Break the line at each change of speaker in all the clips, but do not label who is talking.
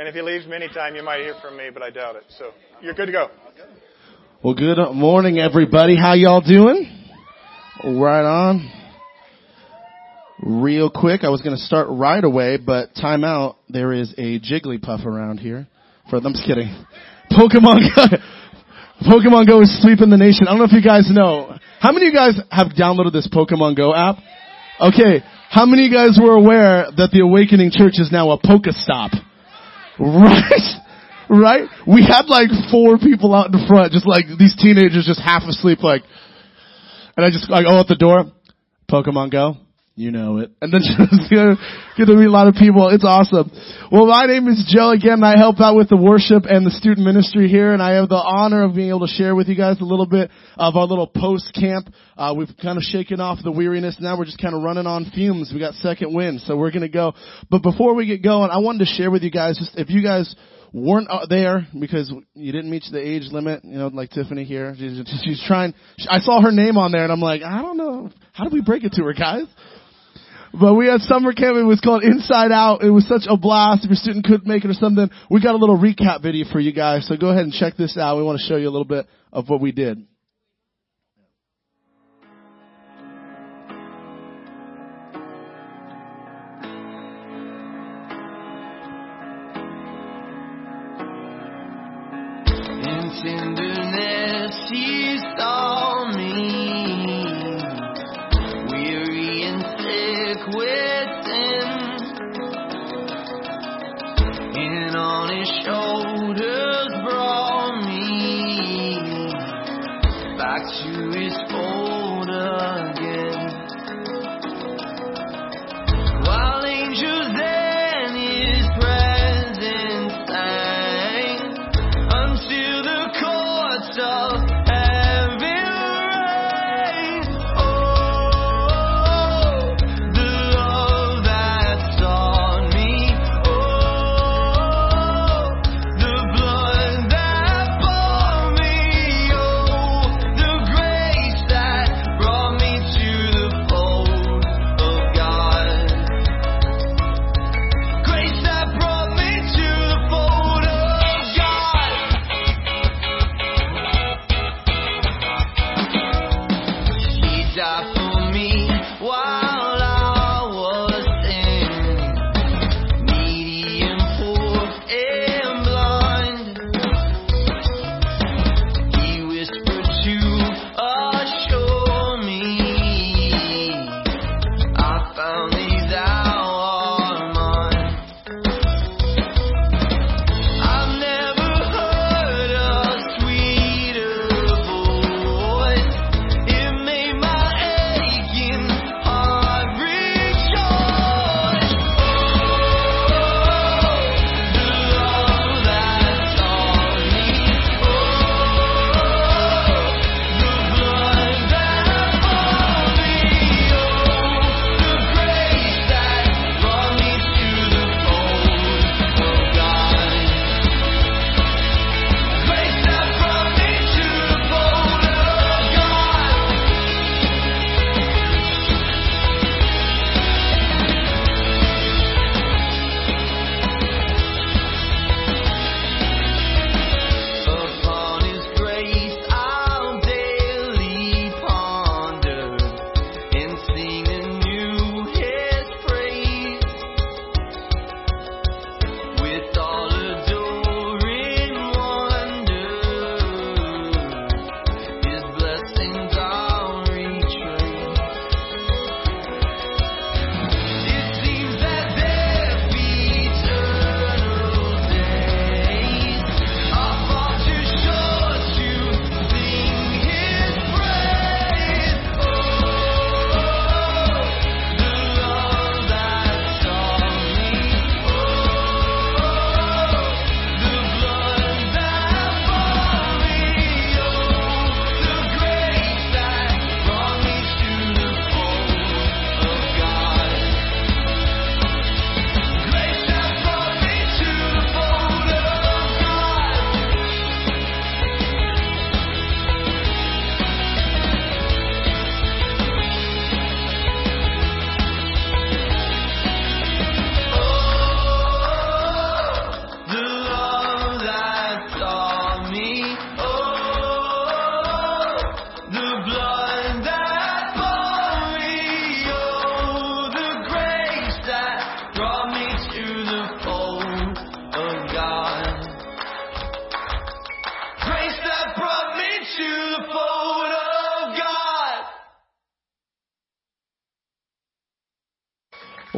And if he leaves me anytime, you might hear from me, but I doubt it. So you're good to go.
Well, good morning, everybody. How y'all doing? Right on. Real quick, I was going to start right away, but time out. There is a Jigglypuff around here. For I'm just kidding. Pokemon Go, Pokemon Go is sweeping the nation. I don't know if you guys know. How many of you guys have downloaded this Pokemon Go app? Okay. How many of you guys were aware that the Awakening Church is now a Pokestop? Right? Right? We had like four people out in the front, just like these teenagers just half asleep like, and I just like, oh, at the door, Pokemon Go. You know it. And then just get to meet a lot of people. It's awesome. Well, my name is Joe again. I help out with the worship and the student ministry here, and I have the honor of being able to share with you guys a little bit of our little post camp. Uh, we've kind of shaken off the weariness. Now we're just kind of running on fumes. We got second wind, so we're gonna go. But before we get going, I wanted to share with you guys just if you guys weren't there because you didn't meet the age limit, you know, like Tiffany here. She's, she's trying. I saw her name on there, and I'm like, I don't know. How do we break it to her, guys? But we had summer camp. It was called Inside Out. It was such a blast. If your student couldn't make it or something, we got a little recap video for you guys. So go ahead and check this out. We want to show you a little bit of what we did.
Tenderness, she saw me, his shoulders brought me back to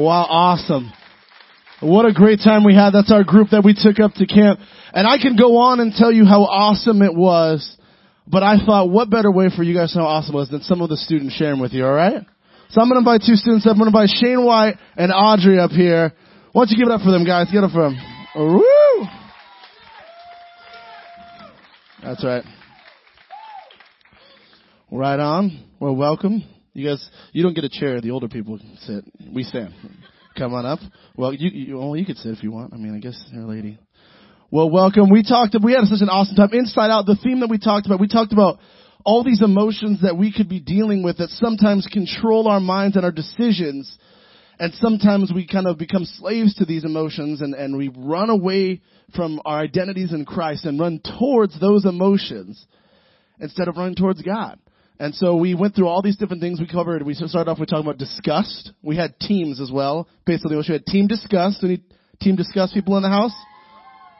Wow, awesome. What a great time we had. That's our group that we took up to camp. And I can go on and tell you how awesome it was, but I thought what better way for you guys to know how awesome it was than some of the students sharing with you, alright? So I'm gonna invite two students up. I'm gonna invite Shane White and Audrey up here. Why don't you give it up for them guys? Get it for them. Woo! That's right. Right on. Well, welcome. You guys, you don't get a chair. The older people sit. We stand. Come on up. Well, you, you, well, you could sit if you want. I mean, I guess you're a lady. Well, welcome. We talked, we had such an awesome time. Inside Out, the theme that we talked about, we talked about all these emotions that we could be dealing with that sometimes control our minds and our decisions. And sometimes we kind of become slaves to these emotions and, and we run away from our identities in Christ and run towards those emotions instead of running towards God. And so we went through all these different things we covered. We started off with talking about disgust. We had teams as well. Basically, we had team disgust. Any team disgust people in the house?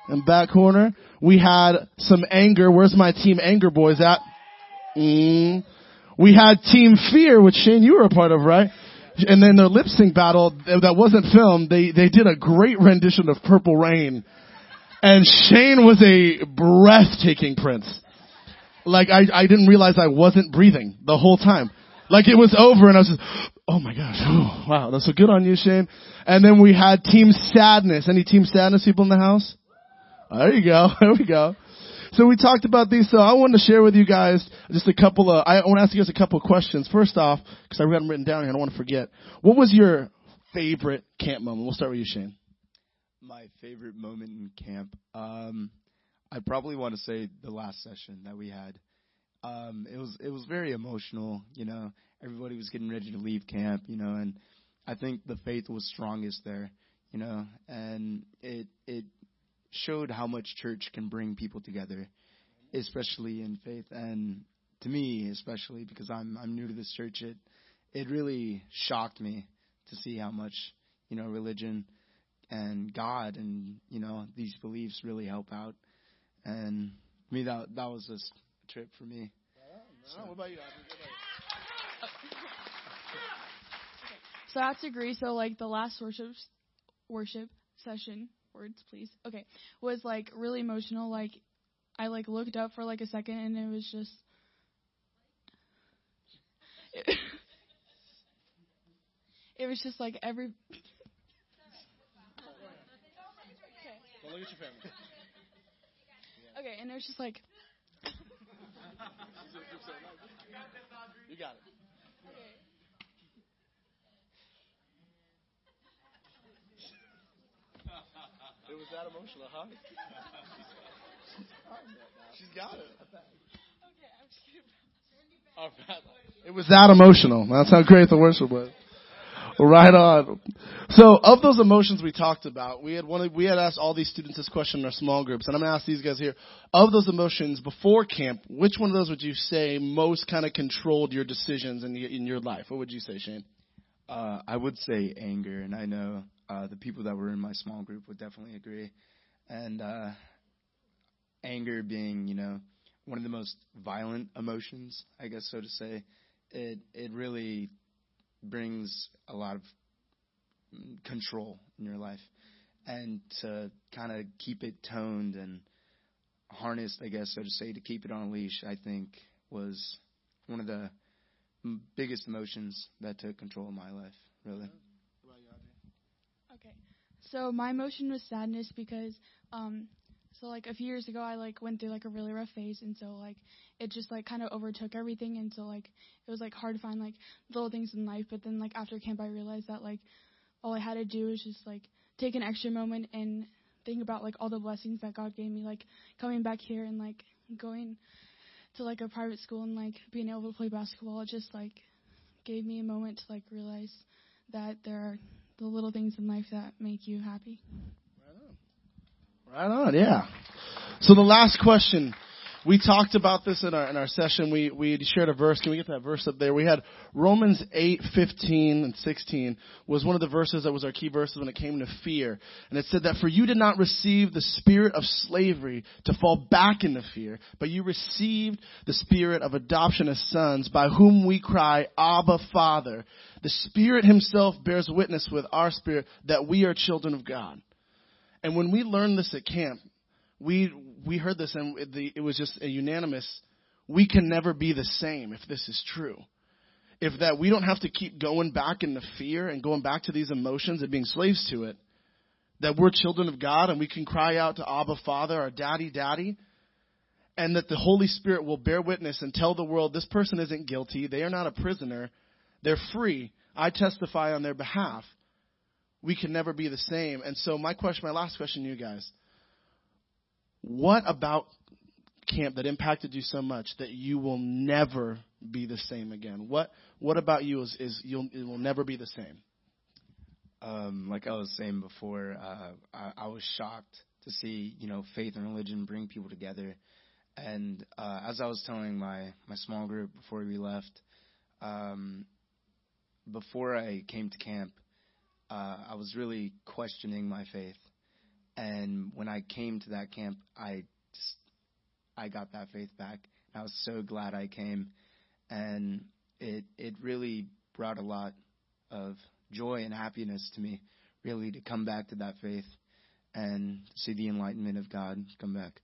In back corner. We had some anger. Where's my team anger boys at? Mm. We had team fear, which Shane, you were a part of, right? And then their lip sync battle that wasn't filmed. They they did a great rendition of Purple Rain, and Shane was a breathtaking prince like I, I didn't realize I wasn't breathing the whole time. Like it was over and I was just, oh my gosh, oh, wow, that's so good on you, Shane. And then we had Team Sadness. Any Team Sadness people in the house? There you go. There we go. So we talked about these. So I wanted to share with you guys just a couple of, I want to ask you guys a couple of questions. First off, because I've got them written down here, I don't want to forget. What was your favorite camp moment? We'll start with you, Shane.
My favorite moment in camp. Um, I probably want to say the last session that we had. Um, it was it was very emotional. You know, everybody was getting ready to leave camp. You know, and I think the faith was strongest there. You know, and it it showed how much church can bring people together, especially in faith. And to me, especially because I'm I'm new to this church, it it really shocked me to see how much you know religion and God and you know these beliefs really help out. And to me, that that was just a trip for me.
So. What about you?
So I have to agree. So like the last worship worship session, words please. Okay, was like really emotional. Like I like looked up for like a second and it was just. It, it was just like every.
Well, look at your family.
Okay, and it was just like.
you got it. It was that emotional, huh? She's got it. Oh, it was that emotional. That's how great the worship was. Right on. So, of those emotions we talked about, we had one. We had asked all these students this question in our small groups, and I'm going to ask these guys here. Of those emotions before camp, which one of those would you say most kind of controlled your decisions in, in your life? What would you say, Shane?
Uh, I would say anger, and I know uh, the people that were in my small group would definitely agree. And uh, anger being, you know, one of the most violent emotions, I guess so to say. It it really brings a lot of control in your life, and to kind of keep it toned and harnessed, I guess so to say, to keep it on a leash, I think was one of the biggest emotions that took control of my life, really.
Okay. So my emotion was sadness because um so like a few years ago I like went through like a really rough phase and so like it just like kind of overtook everything and so like it was like hard to find like little things in life but then like after camp I realized that like all I had to do was just like take an extra moment and think about like all the blessings that God gave me like coming back here and like going to like a private school and like being able to play basketball it just like gave me a moment to like realize that there are the little things in life that make you happy.
Right on, yeah. So the last question we talked about this in our in our session. We we shared a verse. Can we get that verse up there? We had Romans eight fifteen and sixteen was one of the verses that was our key verses when it came to fear, and it said that for you did not receive the spirit of slavery to fall back into fear, but you received the spirit of adoption as sons, by whom we cry, Abba, Father. The Spirit Himself bears witness with our spirit that we are children of God. And when we learned this at camp, we we heard this and the, it was just a unanimous. We can never be the same if this is true. If that we don't have to keep going back into fear and going back to these emotions and being slaves to it. That we're children of God and we can cry out to Abba Father or Daddy Daddy. And that the Holy Spirit will bear witness and tell the world this person isn't guilty. They are not a prisoner. They're free. I testify on their behalf. We can never be the same. And so my question, my last question to you guys what about camp that impacted you so much that you will never be the same again? What What about you is, is you'll it will never be the same?
Um, like I was saying before, uh, I, I was shocked to see you know faith and religion bring people together. And uh, as I was telling my my small group before we left, um, before I came to camp, uh, I was really questioning my faith. And when I came to that camp, I just, I got that faith back. I was so glad I came, and it it really brought a lot of joy and happiness to me, really to come back to that faith and see the enlightenment of God come back.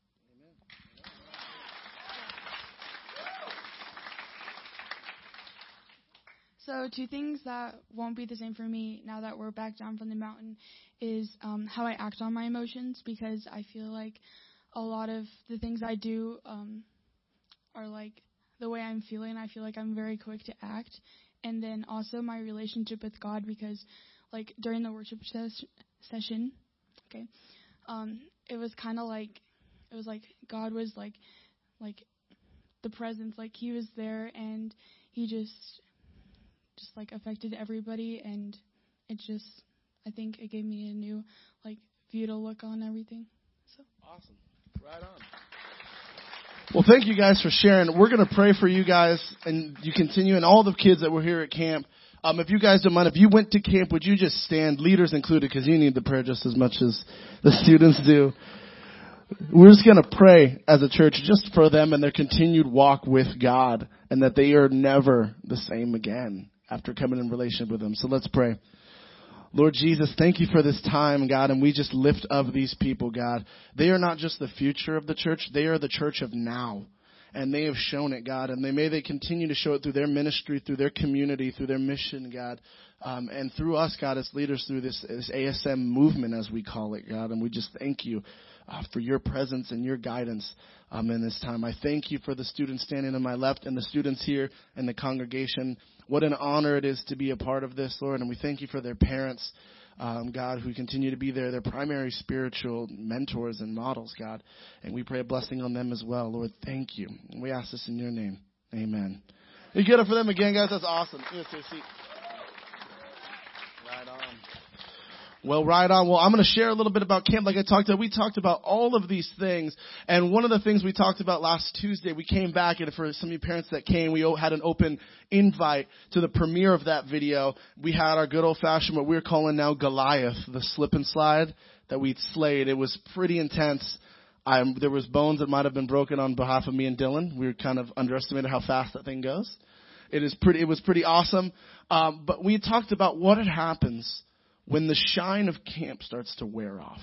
So two things that won't be the same for me now that we're back down from the mountain is um, how I act on my emotions because I feel like a lot of the things I do um, are like the way I'm feeling. I feel like I'm very quick to act, and then also my relationship with God because like during the worship ses- session, okay, um, it was kind of like it was like God was like like the presence, like He was there and He just just like affected everybody and it just I think it gave me a new like view to look on everything. So
Awesome. Right on. Well, thank you guys for sharing. We're going to pray for you guys and you continue and all the kids that were here at camp. Um, if you guys don't mind, if you went to camp, would you just stand, leaders included, because you need the prayer just as much as the students do. We're just going to pray as a church just for them and their continued walk with God and that they are never the same again after coming in relationship with Him. So let's pray. Lord Jesus, thank you for this time, God, and we just lift up these people, God. They are not just the future of the church, they are the church of now. And they have shown it, God, and they may they continue to show it through their ministry, through their community, through their mission, God, um, and through us, God, as leaders, through this, this ASM movement, as we call it, God. And we just thank you uh, for your presence and your guidance um, in this time. I thank you for the students standing on my left and the students here and the congregation. What an honor it is to be a part of this, Lord, and we thank you for their parents. Um, God, who continue to be there, their primary spiritual mentors and models, God. And we pray a blessing on them as well. Lord, thank you. We ask this in your name. Amen. You get it for them again, guys. That's awesome. Yes, yes, yes. Right on. Well, right on. Well, I'm going to share a little bit about camp. Like I talked about, we talked about all of these things. And one of the things we talked about last Tuesday, we came back, and for some of you parents that came, we had an open invite to the premiere of that video. We had our good old fashioned, what we're calling now Goliath, the slip and slide that we slayed. It was pretty intense. I, there was bones that might have been broken on behalf of me and Dylan. We were kind of underestimated how fast that thing goes. It is pretty. It was pretty awesome. Um, but we talked about what happens when the shine of camp starts to wear off,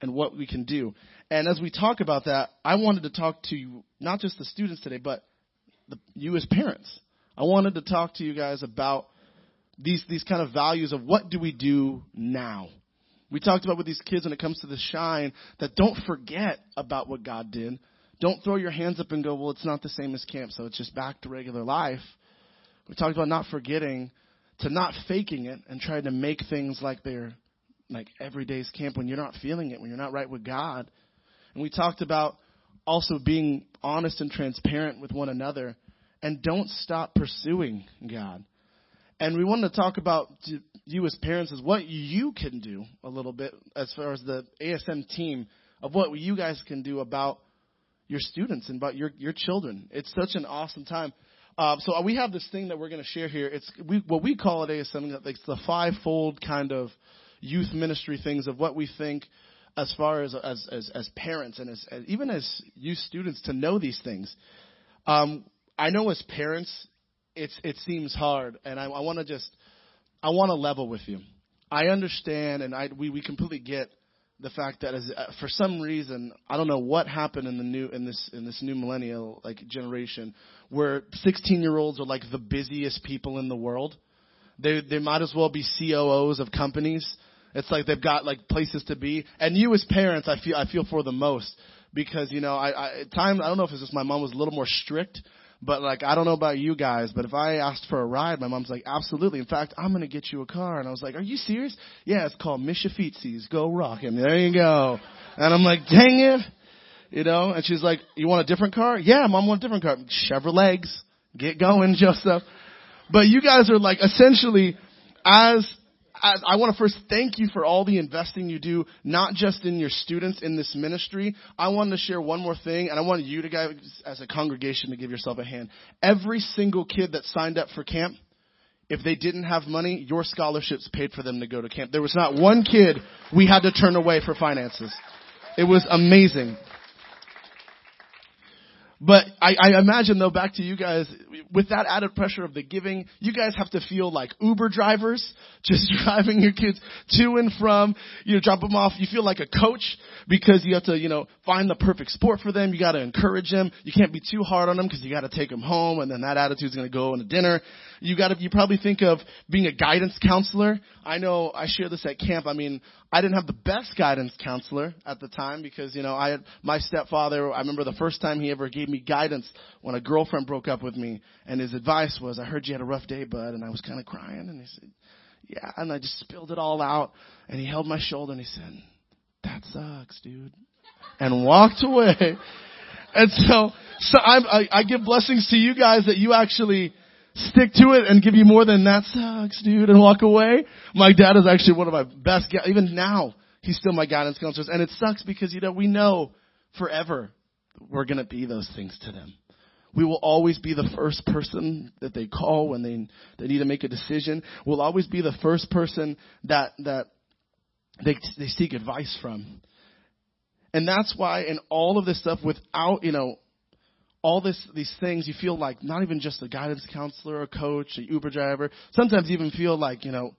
and what we can do. And as we talk about that, I wanted to talk to you, not just the students today, but the, you as parents. I wanted to talk to you guys about these these kind of values of what do we do now. We talked about with these kids when it comes to the shine that don't forget about what God did. Don't throw your hands up and go, well, it's not the same as camp, so it's just back to regular life. We talked about not forgetting to not faking it and trying to make things like they're like everyday's camp when you're not feeling it, when you're not right with God. And we talked about also being honest and transparent with one another and don't stop pursuing God. And we wanted to talk about you as parents is what you can do a little bit as far as the ASM team of what you guys can do about your students and about your your children. It's such an awesome time. Uh, so we have this thing that we're going to share here. It's we, what we call it is something that it's the fivefold kind of youth ministry things of what we think as far as as as, as parents and as, as even as youth students to know these things. Um, I know as parents, it's it seems hard, and I, I want to just I want to level with you. I understand, and I we we completely get the fact that as uh, for some reason I don't know what happened in the new in this in this new millennial like generation where 16 year olds are like the busiest people in the world. They they might as well be COOs of companies. It's like they've got like places to be. And you as parents, I feel I feel for the most because you know I, I at times I don't know if it's just my mom was a little more strict but like, I don't know about you guys, but if I asked for a ride, my mom's like, absolutely. In fact, I'm going to get you a car. And I was like, are you serious? Yeah, it's called Mishafitsis. Go rock him. There you go. And I'm like, dang it. You know, and she's like, you want a different car? Yeah, mom want a different car. Chevrolets. Get going, Joseph. But you guys are like essentially as I, I want to first thank you for all the investing you do, not just in your students in this ministry. I wanted to share one more thing, and I want you to guys, as a congregation, to give yourself a hand. Every single kid that signed up for camp, if they didn't have money, your scholarships paid for them to go to camp. There was not one kid we had to turn away for finances. It was amazing. But I, I imagine though, back to you guys, with that added pressure of the giving, you guys have to feel like Uber drivers, just driving your kids to and from, you know, drop them off. You feel like a coach because you have to, you know, find the perfect sport for them. You got to encourage them. You can't be too hard on them because you got to take them home, and then that attitude's going to go into dinner. You got to, you probably think of being a guidance counselor. I know I share this at camp. I mean, I didn't have the best guidance counselor at the time because, you know, I had my stepfather. I remember the first time he ever gave me guidance when a girlfriend broke up with me, and his advice was, "I heard you had a rough day, bud," and I was kind of crying, and he said, "Yeah," and I just spilled it all out, and he held my shoulder and he said, "That sucks, dude," and walked away. And so, so I'm, I, I give blessings to you guys that you actually stick to it and give you more than that sucks, dude, and walk away. My dad is actually one of my best, even now, he's still my guidance counselors. And it sucks because, you know, we know forever we're going to be those things to them. We will always be the first person that they call when they, they need to make a decision. We'll always be the first person that, that they, they seek advice from. And that's why in all of this stuff without, you know, all this, these things, you feel like not even just a guidance counselor, a coach, a Uber driver. Sometimes even feel like, you know,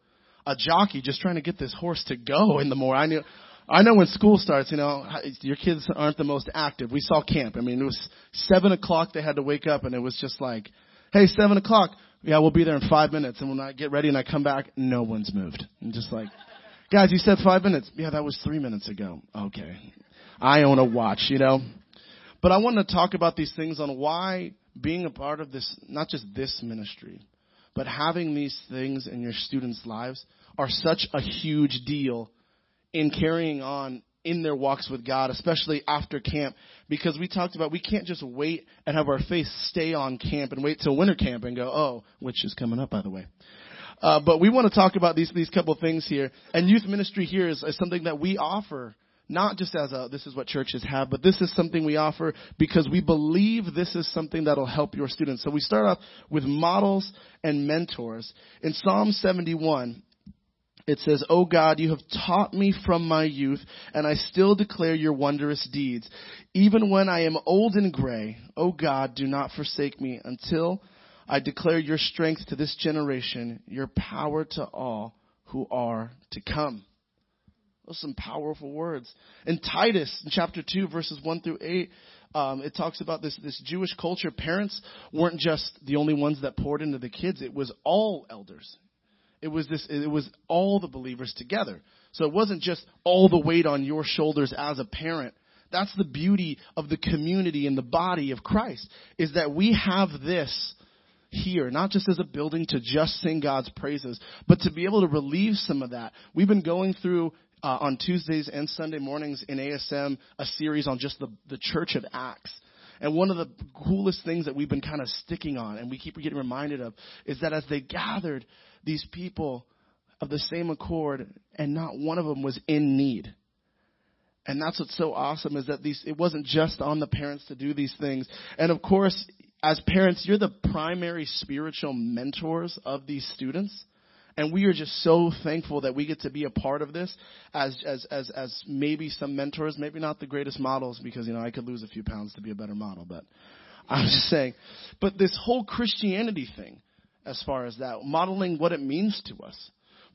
a jockey just trying to get this horse to go in the morning. I knew, I know when school starts, you know, your kids aren't the most active. We saw camp. I mean, it was seven o'clock. They had to wake up and it was just like, hey, seven o'clock. Yeah, we'll be there in five minutes. And when I get ready and I come back, no one's moved. I'm just like, guys, you said five minutes. Yeah, that was three minutes ago. Okay. I own a watch, you know. But I want to talk about these things on why being a part of this, not just this ministry, but having these things in your students' lives are such a huge deal in carrying on in their walks with God, especially after camp, because we talked about we can't just wait and have our faith stay on camp and wait till winter camp and go, oh, which is coming up, by the way. Uh, but we want to talk about these these couple things here, and youth ministry here is, is something that we offer not just as a this is what churches have, but this is something we offer because we believe this is something that'll help your students. So we start off with models and mentors. In Psalm 71, it says, O God, you have taught me from my youth, and I still declare your wondrous deeds. Even when I am old and gray, O God, do not forsake me until I declare your strength to this generation, your power to all who are to come. Those are some powerful words. In Titus, in chapter 2, verses 1 through 8, um, it talks about this, this Jewish culture. Parents weren't just the only ones that poured into the kids. It was all elders. It was this, it was all the believers together. So it wasn't just all the weight on your shoulders as a parent. That's the beauty of the community and the body of Christ, is that we have this here, not just as a building to just sing God's praises, but to be able to relieve some of that. We've been going through uh, on Tuesdays and Sunday mornings in ASM a series on just the, the Church of Acts. And one of the coolest things that we've been kind of sticking on and we keep getting reminded of is that as they gathered, these people of the same accord, and not one of them was in need. And that's what's so awesome is that these, it wasn't just on the parents to do these things. And of course, as parents, you're the primary spiritual mentors of these students. And we are just so thankful that we get to be a part of this as, as, as, as maybe some mentors, maybe not the greatest models because, you know, I could lose a few pounds to be a better model, but I'm just saying. But this whole Christianity thing, as far as that, modeling what it means to us.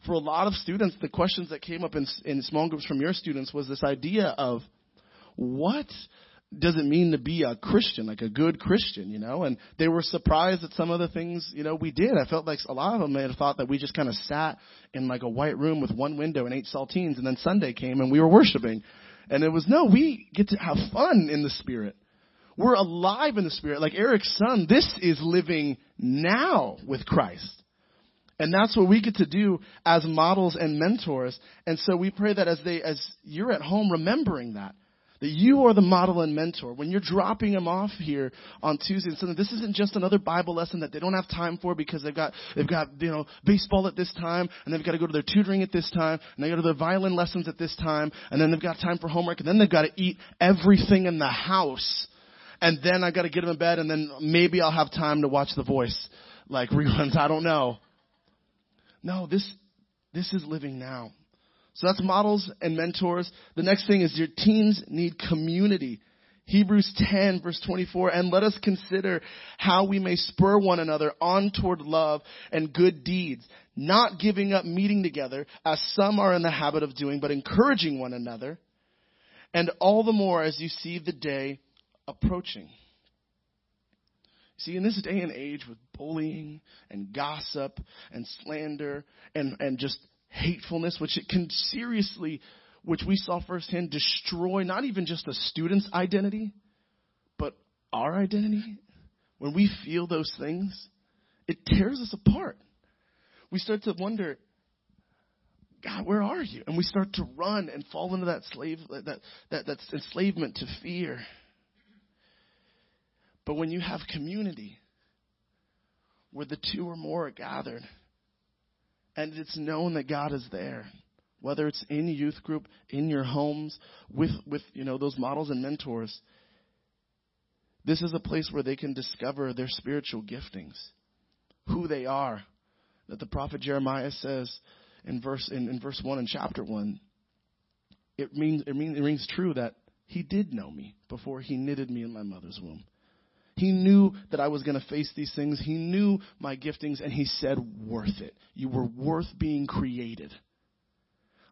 For a lot of students, the questions that came up in, in small groups from your students was this idea of what does it mean to be a Christian, like a good Christian, you know? And they were surprised at some of the things, you know, we did. I felt like a lot of them may have thought that we just kind of sat in like a white room with one window and ate saltines and then Sunday came and we were worshiping. And it was, no, we get to have fun in the Spirit. We're alive in the Spirit. Like Eric's son, this is living now with Christ. And that's what we get to do as models and mentors. And so we pray that as they, as you're at home remembering that, that you are the model and mentor. When you're dropping them off here on Tuesday and Sunday, this isn't just another Bible lesson that they don't have time for because they've got, they've got, you know, baseball at this time, and they've got to go to their tutoring at this time, and they go to their violin lessons at this time, and then they've got time for homework, and then they've got to eat everything in the house. And then I've got to get them in bed, and then maybe I'll have time to watch The Voice, like reruns. I don't know. No, this, this is living now. So that's models and mentors. The next thing is your teens need community. Hebrews 10 verse 24, and let us consider how we may spur one another on toward love and good deeds, not giving up meeting together as some are in the habit of doing, but encouraging one another, and all the more as you see the day approaching. See, in this day and age with bullying and gossip and slander and, and just hatefulness, which it can seriously, which we saw firsthand, destroy not even just a student's identity, but our identity. When we feel those things, it tears us apart. We start to wonder, God, where are you? And we start to run and fall into that slave that that that's enslavement to fear. But when you have community where the two or more are gathered, and it's known that God is there, whether it's in youth group, in your homes, with, with you know, those models and mentors, this is a place where they can discover their spiritual giftings, who they are. That the prophet Jeremiah says in verse in, in verse one in chapter one, it means it means it rings true that he did know me before he knitted me in my mother's womb. He knew that I was going to face these things. He knew my giftings and he said, worth it. You were worth being created.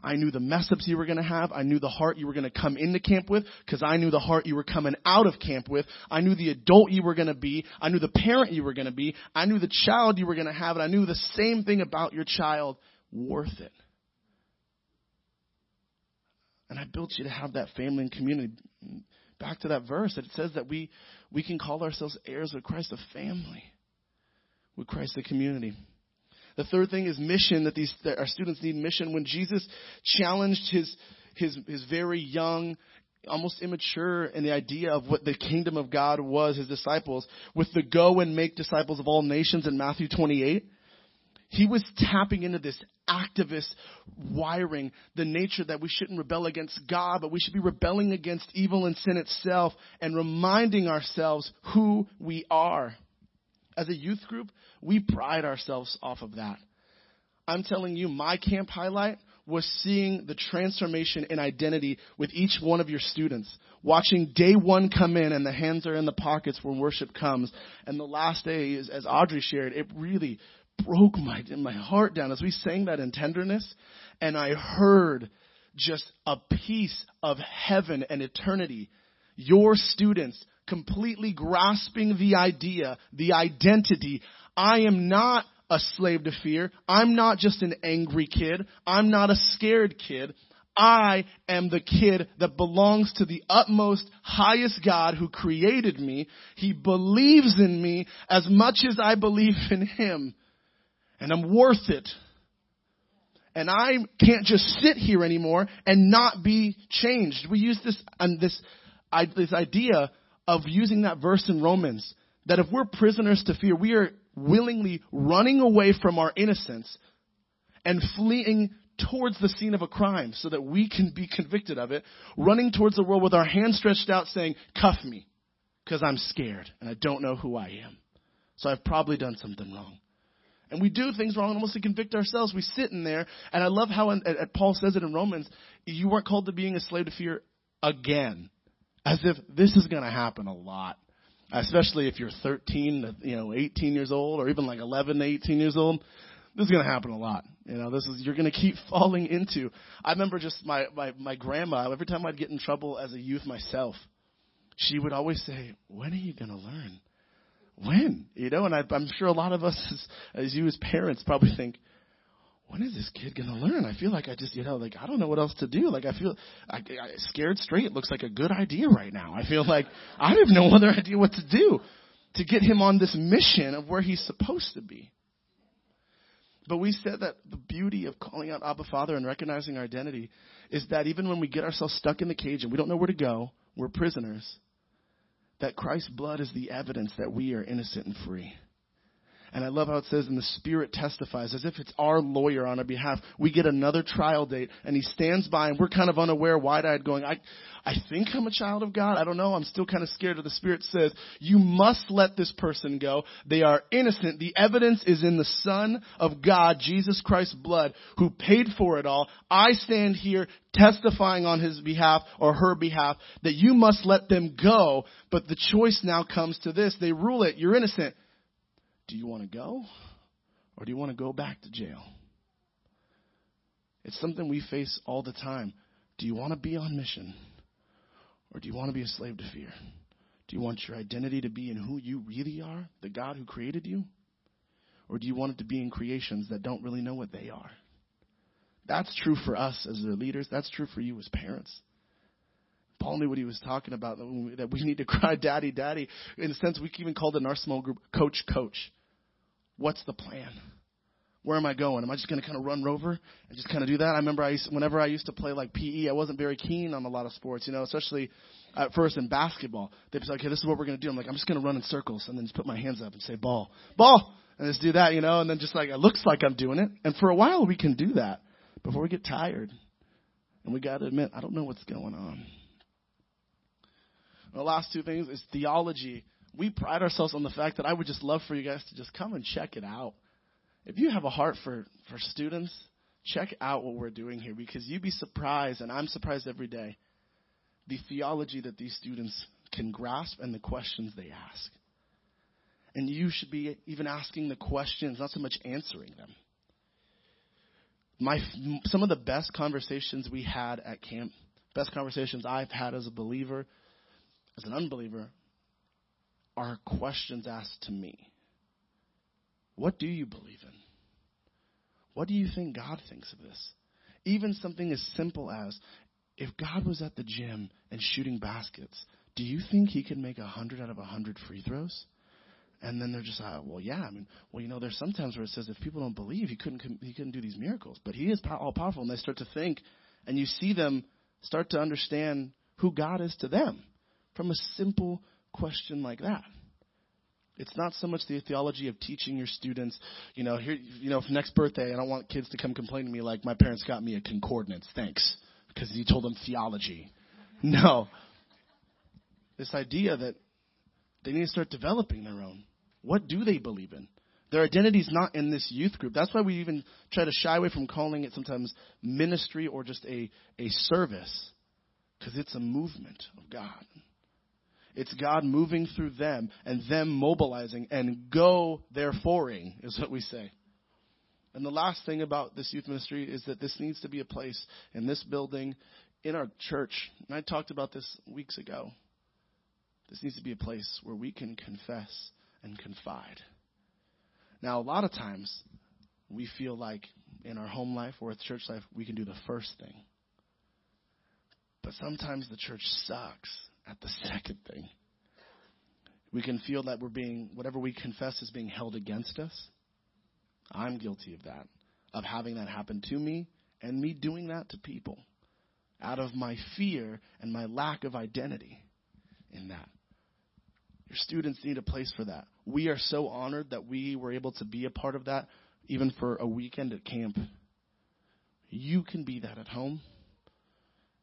I knew the mess ups you were going to have. I knew the heart you were going to come into camp with because I knew the heart you were coming out of camp with. I knew the adult you were going to be. I knew the parent you were going to be. I knew the child you were going to have. And I knew the same thing about your child. Worth it. And I built you to have that family and community. Back to that verse that it says that we, we can call ourselves heirs of Christ, a family, with Christ, a community. The third thing is mission that these that our students need mission. When Jesus challenged his his his very young, almost immature in the idea of what the kingdom of God was, his disciples, with the go and make disciples of all nations in Matthew 28, he was tapping into this activist wiring, the nature that we shouldn't rebel against God, but we should be rebelling against evil and sin itself and reminding ourselves who we are. As a youth group, we pride ourselves off of that. I'm telling you, my camp highlight was seeing the transformation in identity with each one of your students. Watching day one come in and the hands are in the pockets when worship comes. And the last day, is, as Audrey shared, it really broke my, my heart down as we sang that in tenderness. And I heard just a piece of heaven and eternity. Your students completely grasping the idea, the identity. I am not a slave to fear. I'm not just an angry kid. I'm not a scared kid. I am the kid that belongs to the utmost highest God who created me. He believes in me as much as I believe in him. And I'm worth it. And I can't just sit here anymore and not be changed. We use this, and this, this idea of using that verse in Romans that if we're prisoners to fear, we are willingly running away from our innocence and fleeing towards the scene of a crime so that we can be convicted of it, running towards the world with our hands stretched out saying, cuff me, because I'm scared and I don't know who I am. So I've probably done something wrong. And we do things wrong almost to convict ourselves. We sit in there, and I love how in, at, at Paul says it in Romans, you weren't called to being a slave to fear again. As if this is going to happen a lot. Especially if you're 13 to, you know, 18 years old, or even like 11 to 18 years old. This is going to happen a lot. You know, this is, you're going to keep falling into. I remember just my, my, my grandma, every time I'd get in trouble as a youth myself, she would always say, when are you going to learn? When? You know, and I, I'm sure a lot of us, as, as you as parents, probably think, when is this kid going to learn? I feel like I just, you know, like I don't know what else to do. Like I feel, I, I scared straight looks like a good idea right now. I feel like I have no other idea what to do to get him on this mission of where he's supposed to be. But we said that the beauty of calling out Abba Father and recognizing our identity is that even when we get ourselves stuck in the cage and we don't know where to go, we're prisoners that Christ's blood is the evidence that we are innocent and free. And I love how it says, and the Spirit testifies, as if it's our lawyer on our behalf. We get another trial date, and he stands by, and we're kind of unaware, wide-eyed, going, I, I think I'm a child of God. I don't know. I'm still kind of scared. Of the Spirit says, you must let this person go. They are innocent. The evidence is in the Son of God, Jesus Christ's blood, who paid for it all. I stand here testifying on his behalf or her behalf that you must let them go. But the choice now comes to this. They rule it. You're innocent. Do you want to go? Or do you want to go back to jail? It's something we face all the time. Do you want to be on mission? Or do you want to be a slave to fear? Do you want your identity to be in who you really are, the God who created you? Or do you want it to be in creations that don't really know what they are? That's true for us as their leaders. That's true for you as parents. Paul knew what he was talking about, that we need to cry, Daddy, Daddy. In a sense, we even called in our small group, Coach, Coach. What's the plan? Where am I going? Am I just going to kind of run rover and just kind of do that? I remember I used, whenever I used to play like PE, I wasn't very keen on a lot of sports, you know, especially at first in basketball. They'd be like, okay, this is what we're going to do. I'm like, I'm just going to run in circles and then just put my hands up and say ball, ball, and just do that, you know, and then just like, it looks like I'm doing it. And for a while we can do that before we get tired. And we got to admit, I don't know what's going on. The last two things is theology we pride ourselves on the fact that I would just love for you guys to just come and check it out. If you have a heart for, for students, check out what we're doing here because you'd be surprised, and I'm surprised every day, the theology that these students can grasp and the questions they ask. And you should be even asking the questions, not so much answering them. My, some of the best conversations we had at camp, best conversations I've had as a believer, as an unbeliever, are questions asked to me. What do you believe in? What do you think God thinks of this? Even something as simple as if God was at the gym and shooting baskets, do you think he could make a hundred out of a hundred free throws? And then they're just like, well, yeah. I mean, well, you know, there's sometimes where it says if people don't believe, he couldn't he couldn't do these miracles, but he is all powerful. And they start to think, and you see them start to understand who God is to them from a simple question like that. It's not so much the theology of teaching your students, you know, here, you know, for next birthday, I don't want kids to come complain to me like my parents got me a concordance, thanks, because you told them theology. No. This idea that they need to start developing their own. What do they believe in? Their identity is not in this youth group. That's why we even try to shy away from calling it sometimes ministry or just a, a service, because it's a movement of God. It's God moving through them and them mobilizing and go thereforeing is what we say. And the last thing about this youth ministry is that this needs to be a place in this building, in our church. And I talked about this weeks ago. This needs to be a place where we can confess and confide. Now, a lot of times, we feel like in our home life or with church life, we can do the first thing. But sometimes the church sucks at the second thing. We can feel that we're being, whatever we confess is being held against us. I'm guilty of that, of having that happen to me and me doing that to people out of my fear and my lack of identity in that. Your students need a place for that. We are so honored that we were able to be a part of that, even for a weekend at camp. You can be that at home.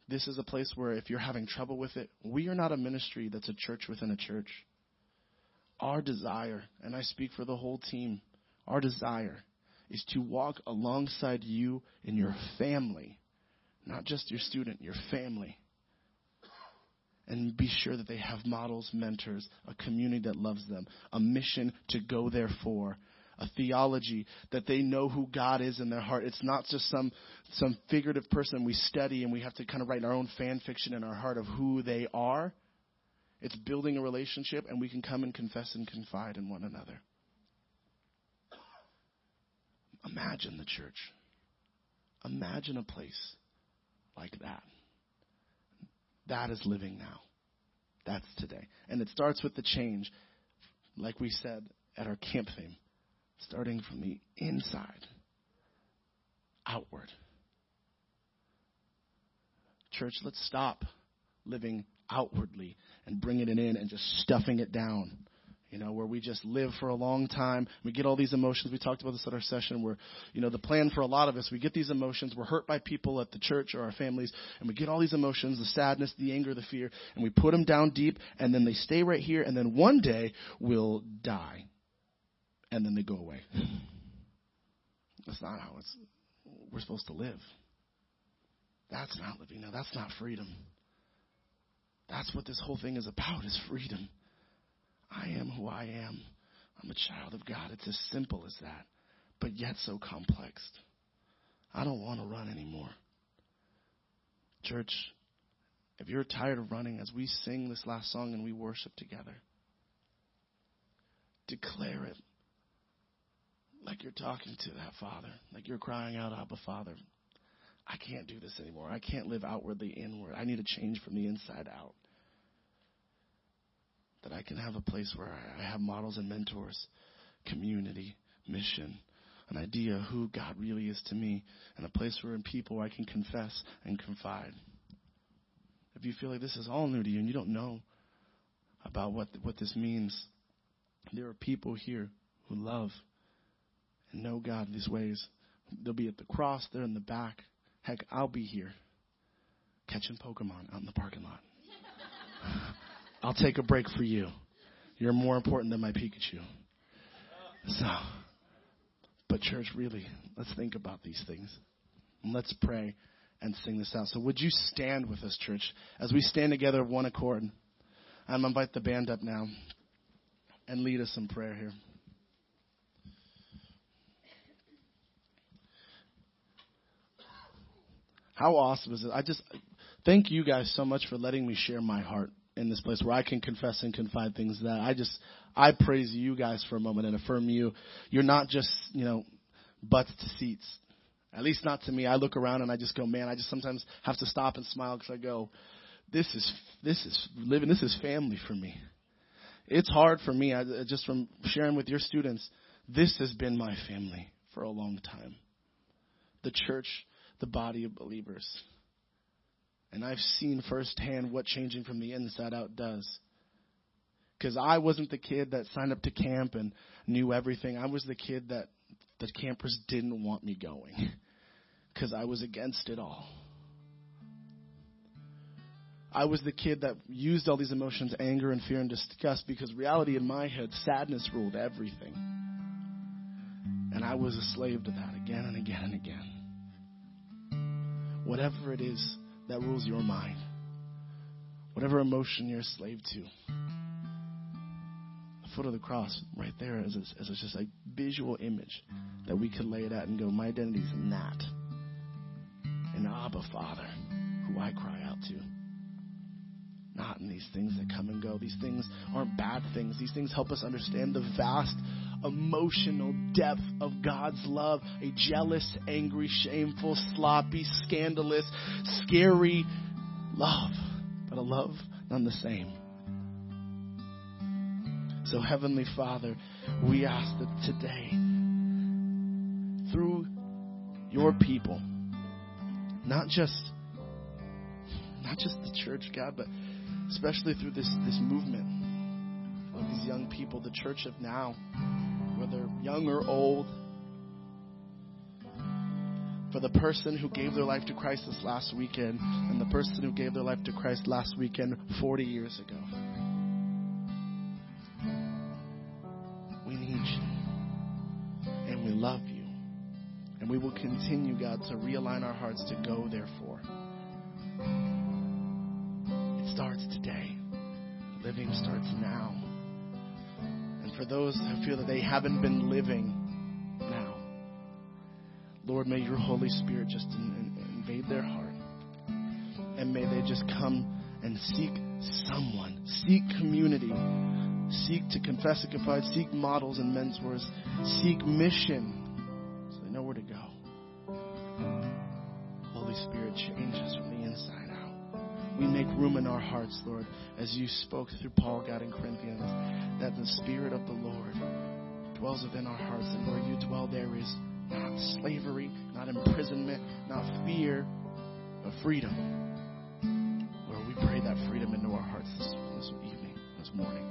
This is a place where if you're having trouble with it, we are not a ministry that's a church within a church. Our desire, and I speak for the whole team, our desire is to walk alongside you and your family, not just your student, your family. And be sure that they have models, mentors, a community that loves them, a mission to go there for, a theology that they know who God is in their heart. It's not just some some figurative person we study and we have to kind of write our own fan fiction in our heart of who they are. It's building a relationship and we can come and confess and confide in one another. Imagine the church. Imagine a place like that. That is living now. That's today. And it starts with the change, like we said at our camp theme, starting from the inside outward. Church, let's stop living outwardly and bringing it in and just stuffing it down you know, where we just live for a long time. We get all these emotions. We talked about this at our session where, you know, the plan for a lot of us, we get these emotions. We're hurt by people at the church or our families, and we get all these emotions, the sadness, the anger, the fear, and we put them down deep, and then they stay right here, and then one day we'll die. And then they go away. That's not how it's, we're supposed to live. That's not living. Now, that's not freedom. That's what this whole thing is about, is freedom. I am who I am. I'm a child of God. It's as simple as that, but yet so complex. I don't want to run anymore. Church, if you're tired of running as we sing this last song and we worship together, declare it like you're talking to that Father, like you're crying out, Abba, Father. I can't do this anymore. I can't live outwardly inward. I need to change from the inside out that I can have a place where I have models and mentors, community, mission, an idea of who God really is to me, and a place where in people I can confess and confide. If you feel like this is all new to you and you don't know about what what this means, there are people here who love and know God in these ways. They'll be at the cross, they're in the back. Heck, I'll be here catching Pokemon out in the parking lot. I'll take a break for you. You're more important than my Pikachu. So, but church, really, let's think about these things. And let's pray and sing this out. So, would you stand with us, church, as we stand together of one accord? I'm going to invite the band up now and lead us in prayer here. How awesome is it? I just thank you guys so much for letting me share my heart in this place where I can confess and confide things that I just I praise you guys for a moment and affirm you. You're not just you know butts to seats. At least not to me. I look around and I just go, man. I just sometimes have to stop and smile because I go, this is this is living. This is family for me. It's hard for me. I, uh, just from sharing with your students, this has been my family for a long time. The church, the body of believers. And I've seen firsthand what changing from the inside out does. Because I wasn't the kid that signed up to camp and knew everything. I was the kid that the campers didn't want me going because I was against it all. I was the kid that used all these emotions, anger and fear and disgust, because reality in my head, sadness ruled everything. And I was a slave to that again and again and again. Whatever it is that rules your mind. Whatever emotion you're a slave to. The foot of the cross, right there, is, a, is just a visual image that we could lay it at and go, my identity is in that. In Abba Father, who I cry out to. Not in these things that come and go. These things aren't bad things. These things help us understand the vast emotional depth of God's love. A jealous, angry, shameful, sloppy, scandalous, scary love, but a love none the same. So, Heavenly Father, we ask that today, through your people, not just not just the church, God, but especially through this, this movement of these young people, the church of now, whether young or old. for the person who gave their life to Christ this last weekend and the person who gave their life to Christ last weekend 40 years ago. We need you. And we love you. And we will continue, God, to realign our hearts to go, therefore. It starts today. Living starts now. For those who feel that they haven't been living now, Lord, may your Holy Spirit just in, in, invade their heart. And may they just come and seek someone, seek community, seek to confess and confide, seek models and mentors, seek mission so they know where to go. Holy Spirit, change us from the inside out. We make room in our hearts, Lord, as you spoke through Paul, God, in Corinthians, that the Spirit of the Lord dwells within our hearts, and where you dwell, there is not slavery, not imprisonment, not fear, but freedom. Lord, we pray that freedom into our hearts this, this evening, this morning.